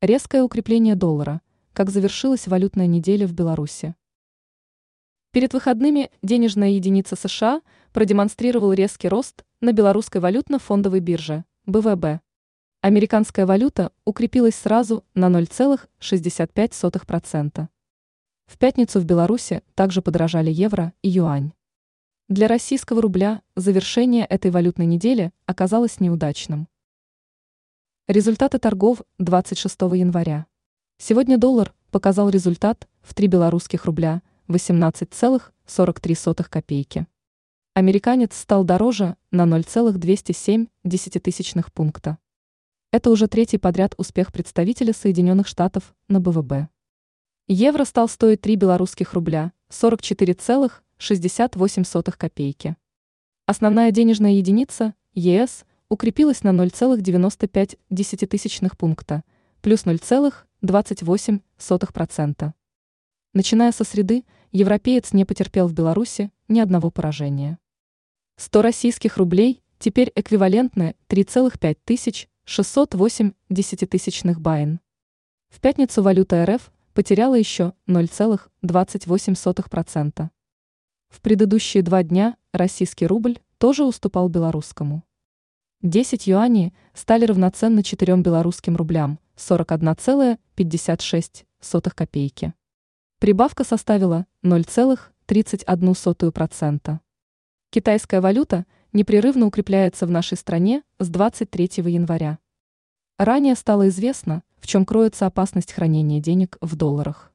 Резкое укрепление доллара. Как завершилась валютная неделя в Беларуси. Перед выходными денежная единица США продемонстрировал резкий рост на белорусской валютно-фондовой бирже БВБ. Американская валюта укрепилась сразу на 0,65%. В пятницу в Беларуси также подорожали евро и юань. Для российского рубля завершение этой валютной недели оказалось неудачным. Результаты торгов 26 января. Сегодня доллар показал результат в 3 белорусских рубля 18,43 копейки. Американец стал дороже на 0,207 десятитысячных пункта. Это уже третий подряд успех представителя Соединенных Штатов на БВБ. Евро стал стоить 3 белорусских рубля 44,68 копейки. Основная денежная единица ЕС укрепилась на 0,95 пункта, плюс 0,28%. Начиная со среды, европеец не потерпел в Беларуси ни одного поражения. 100 российских рублей теперь эквивалентны 3,5 тысяч 608 десятитысячных байн. В пятницу валюта РФ потеряла еще 0,28%. В предыдущие два дня российский рубль тоже уступал белорусскому. 10 юаней стали равноценны 4 белорусским рублям, 41,56 копейки. Прибавка составила 0,31%. Китайская валюта непрерывно укрепляется в нашей стране с 23 января. Ранее стало известно, в чем кроется опасность хранения денег в долларах.